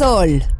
Sol.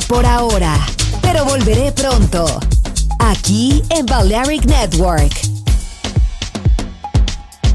Por ahora. pero volveré pronto. Aquí en Balearic Network